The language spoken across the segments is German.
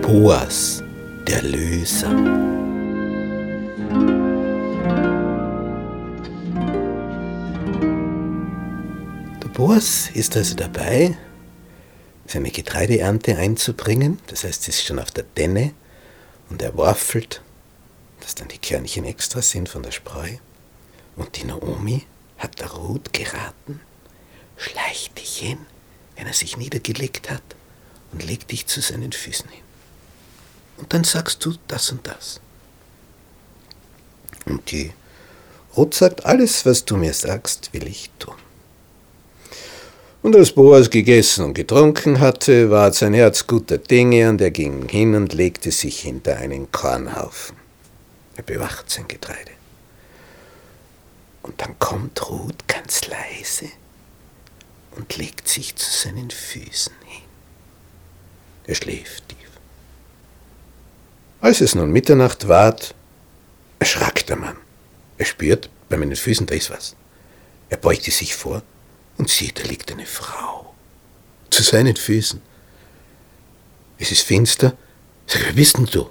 Boas, der Löser. Der Boas ist also dabei, seine Getreideernte einzubringen. Das heißt, es ist schon auf der Denne und er waffelt, dass dann die Körnchen extra sind von der Spreu. Und die Naomi hat der Ruth geraten, schleich dich hin, wenn er sich niedergelegt hat, und leg dich zu seinen Füßen hin. Und dann sagst du das und das. Und die Ruth sagt, alles, was du mir sagst, will ich tun. Und als Boas gegessen und getrunken hatte, ward sein Herz guter Dinge und er ging hin und legte sich hinter einen Kornhaufen. Er bewacht sein Getreide. Und dann kommt Ruth ganz leise und legt sich zu seinen Füßen hin. Er schläft tief. Als es nun Mitternacht ward, erschrak der Mann. Er spürt, bei meinen Füßen, da ist was. Er beugte sich vor und sieht, da liegt eine Frau. Zu seinen Füßen. Es ist finster. Sag, wer bist denn du?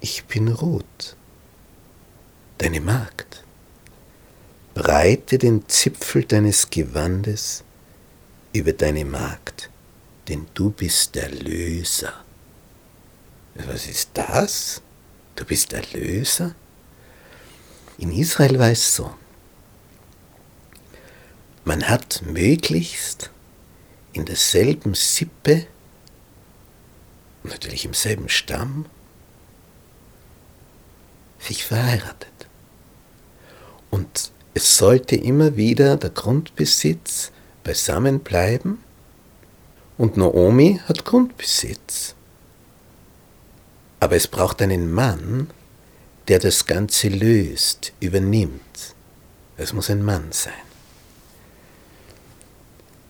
Ich bin Ruth, deine Magd. Breite den Zipfel deines Gewandes über deine Magd, denn du bist der Löser. Was ist das? Du bist der Löser? In Israel war es so. Man hat möglichst in derselben Sippe, natürlich im selben Stamm, sich verheiratet. Es sollte immer wieder der Grundbesitz beisammen bleiben und Naomi hat Grundbesitz. Aber es braucht einen Mann, der das Ganze löst, übernimmt. Es muss ein Mann sein.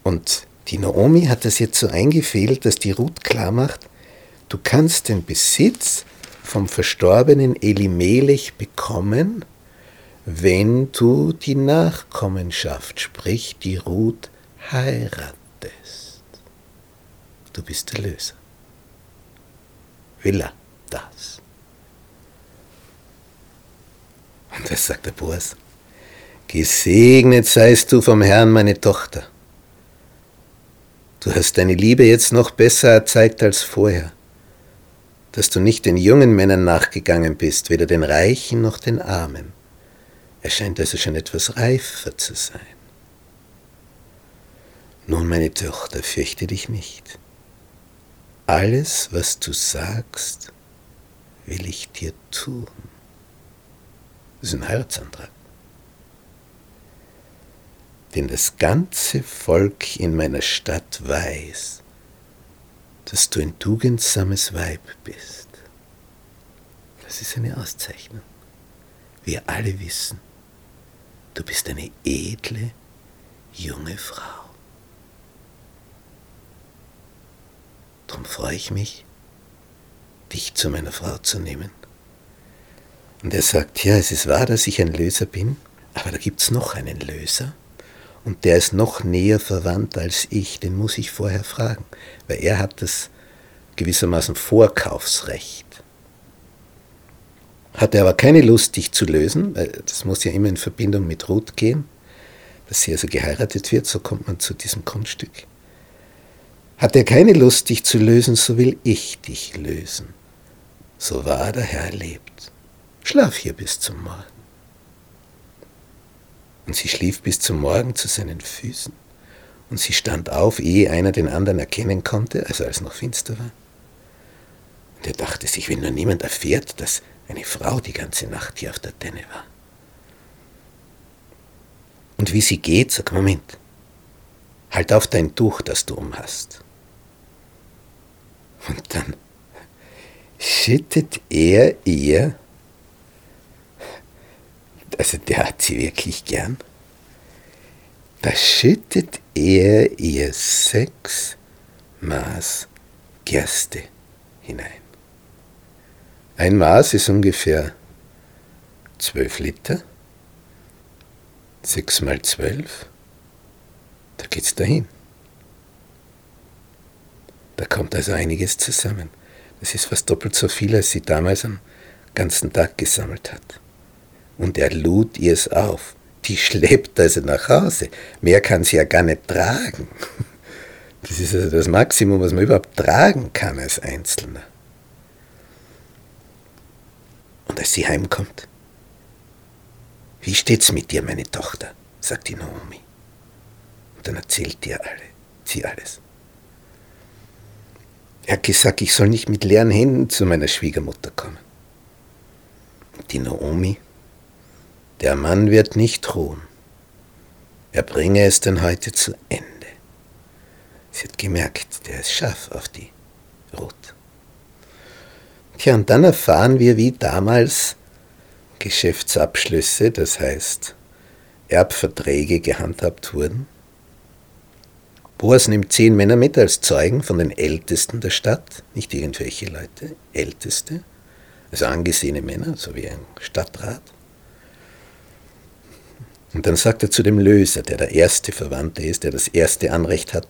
Und die Naomi hat das jetzt so eingefehlt, dass die Ruth klar macht, du kannst den Besitz vom verstorbenen Elimelech bekommen, wenn du die Nachkommenschaft, sprich die Ruth, heiratest. Du bist der Löser. Will er das? Und das sagt der Boas. Gesegnet seist du vom Herrn, meine Tochter. Du hast deine Liebe jetzt noch besser erzeigt als vorher, dass du nicht den jungen Männern nachgegangen bist, weder den Reichen noch den Armen. Er scheint also schon etwas reifer zu sein. Nun, meine Tochter, fürchte dich nicht. Alles, was du sagst, will ich dir tun. Das ist ein Heiratsantrag denn das ganze Volk in meiner Stadt weiß, dass du ein tugendsames Weib bist. Das ist eine Auszeichnung. Wir alle wissen, du bist eine edle, junge Frau. Darum freue ich mich, dich zu meiner Frau zu nehmen. Und er sagt, ja, es ist wahr, dass ich ein Löser bin, aber da gibt es noch einen Löser und der ist noch näher verwandt als ich, den muss ich vorher fragen, weil er hat das gewissermaßen Vorkaufsrecht. Hat er aber keine Lust, dich zu lösen, weil das muss ja immer in Verbindung mit Ruth gehen, dass sie also geheiratet wird, so kommt man zu diesem Grundstück. Hat er keine Lust, dich zu lösen, so will ich dich lösen. So wahr der Herr lebt. Schlaf hier bis zum Morgen. Und sie schlief bis zum Morgen zu seinen Füßen. Und sie stand auf, ehe einer den anderen erkennen konnte, also als noch finster war. Und er dachte sich, wenn nur niemand erfährt, dass eine Frau die ganze Nacht hier auf der Tenne war. Und wie sie geht, sag, Moment, halt auf dein Tuch, das du umhast. Und dann schüttet er ihr also der hat sie wirklich gern, da schüttet er ihr sechs Maß Gerste hinein. Ein Maß ist ungefähr zwölf Liter Sechs mal zwölf, da geht's dahin. Da kommt also einiges zusammen. Das ist fast doppelt so viel, als sie damals am ganzen Tag gesammelt hat. Und er lud ihr es auf. Die schleppt also nach Hause. Mehr kann sie ja gar nicht tragen. Das ist also das Maximum, was man überhaupt tragen kann als Einzelner. Und als sie heimkommt, wie steht's mit dir, meine Tochter? sagt die Naomi. Und dann erzählt ihr alle, sie alles. Er hat gesagt, ich soll nicht mit leeren Händen zu meiner Schwiegermutter kommen. Die Naomi, der Mann wird nicht ruhen. Er bringe es denn heute zu Ende. Sie hat gemerkt, der ist scharf auf die Ruth. Tja, und dann erfahren wir, wie damals Geschäftsabschlüsse, das heißt Erbverträge gehandhabt wurden. Boas nimmt zehn Männer mit als Zeugen von den Ältesten der Stadt, nicht irgendwelche Leute, Älteste, also angesehene Männer, so wie ein Stadtrat. Und dann sagt er zu dem Löser, der der erste Verwandte ist, der das erste Anrecht hat,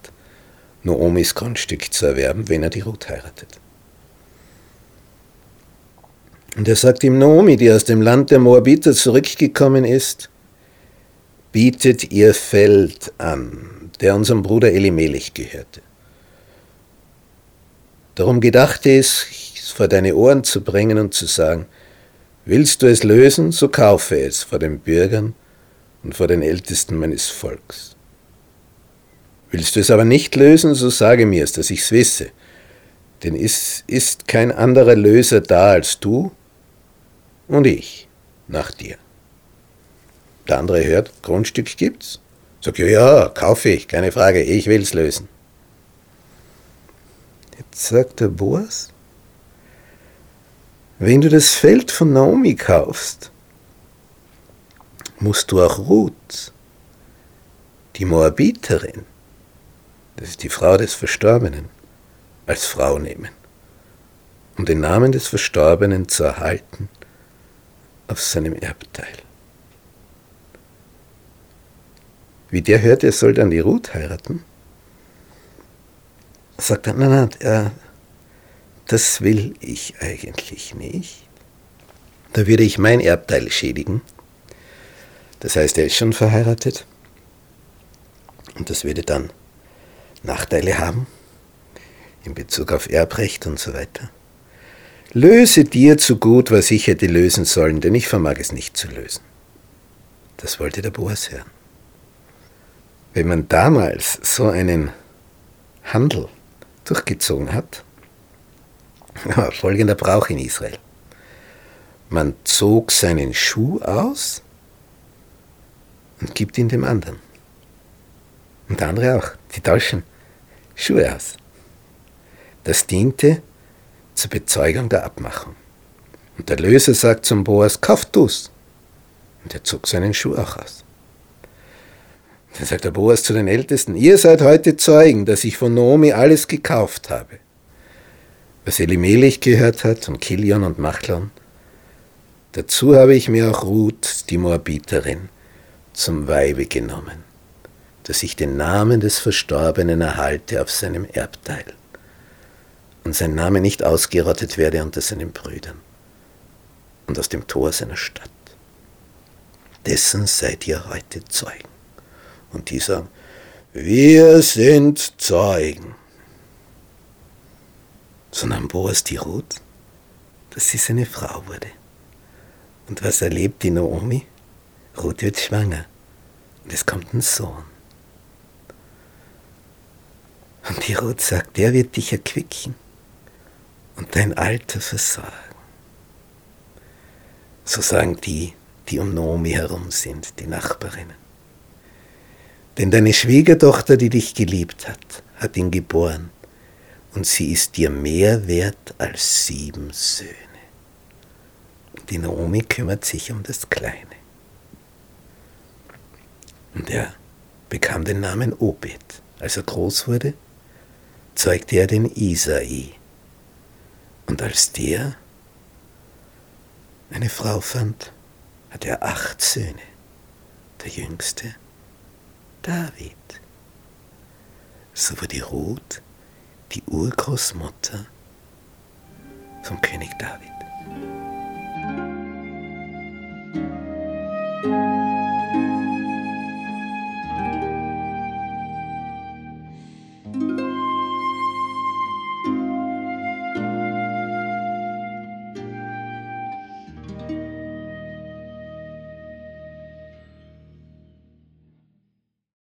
Noomis Grundstück zu erwerben, wenn er die Ruth heiratet. Und er sagt ihm, Naomi, die aus dem Land der Moabiter zurückgekommen ist, bietet ihr Feld an, der unserem Bruder Elimelech gehörte. Darum gedachte es, es vor deine Ohren zu bringen und zu sagen, willst du es lösen, so kaufe es vor den Bürgern und vor den Ältesten meines Volks. Willst du es aber nicht lösen, so sage mir es, dass ich's wisse, denn es ist kein anderer Löser da als du und ich nach dir. Der andere hört, Grundstück gibt's. Sag ja, ja, kaufe ich, keine Frage, ich will's lösen. Jetzt sagt der Boas, wenn du das Feld von Naomi kaufst, musst du auch Ruth, die Moabiterin, das ist die Frau des Verstorbenen, als Frau nehmen, um den Namen des Verstorbenen zu erhalten auf seinem Erbteil. Wie der hört, er soll dann die Ruth heiraten, sagt er, nein, nein, äh, das will ich eigentlich nicht. Da würde ich mein Erbteil schädigen. Das heißt, er ist schon verheiratet. Und das würde dann Nachteile haben in Bezug auf Erbrecht und so weiter. Löse dir zu gut, was ich hätte lösen sollen, denn ich vermag es nicht zu lösen. Das wollte der Boas hören. Wenn man damals so einen Handel durchgezogen hat, folgender Brauch in Israel. Man zog seinen Schuh aus und gibt ihn dem anderen. Und der andere auch. Die tauschen Schuhe aus. Das diente zur Bezeugung der Abmachung. Und der Löser sagt zum Boas, kauf du's. Und er zog seinen Schuh auch aus. Dann sagt der Boas zu den Ältesten, ihr seid heute Zeugen, dass ich von Naomi alles gekauft habe. Was Elimelech gehört hat und Kilion und Machlon. Dazu habe ich mir auch Ruth, die Moabiterin, zum Weibe genommen, dass ich den Namen des Verstorbenen erhalte auf seinem Erbteil und sein Name nicht ausgerottet werde unter seinen Brüdern und aus dem Tor seiner Stadt. Dessen seid ihr heute Zeugen. Und die sagen, wir sind Zeugen. Sondern Boas die Ruth, dass sie seine Frau wurde. Und was erlebt die Naomi? Ruth wird schwanger. Und es kommt ein Sohn. Und die Ruth sagt, der wird dich erquicken und dein Alter versagen. So sagen die, die um Naomi herum sind, die Nachbarinnen. Denn deine Schwiegertochter, die dich geliebt hat, hat ihn geboren, und sie ist dir mehr wert als sieben Söhne. Und die Naomi kümmert sich um das Kleine. Und er bekam den Namen Obed. Als er groß wurde, zeugte er den Isai, und als der eine Frau fand, hatte er acht Söhne. der Jüngste, David. So war die Ruth die Urgroßmutter vom König David.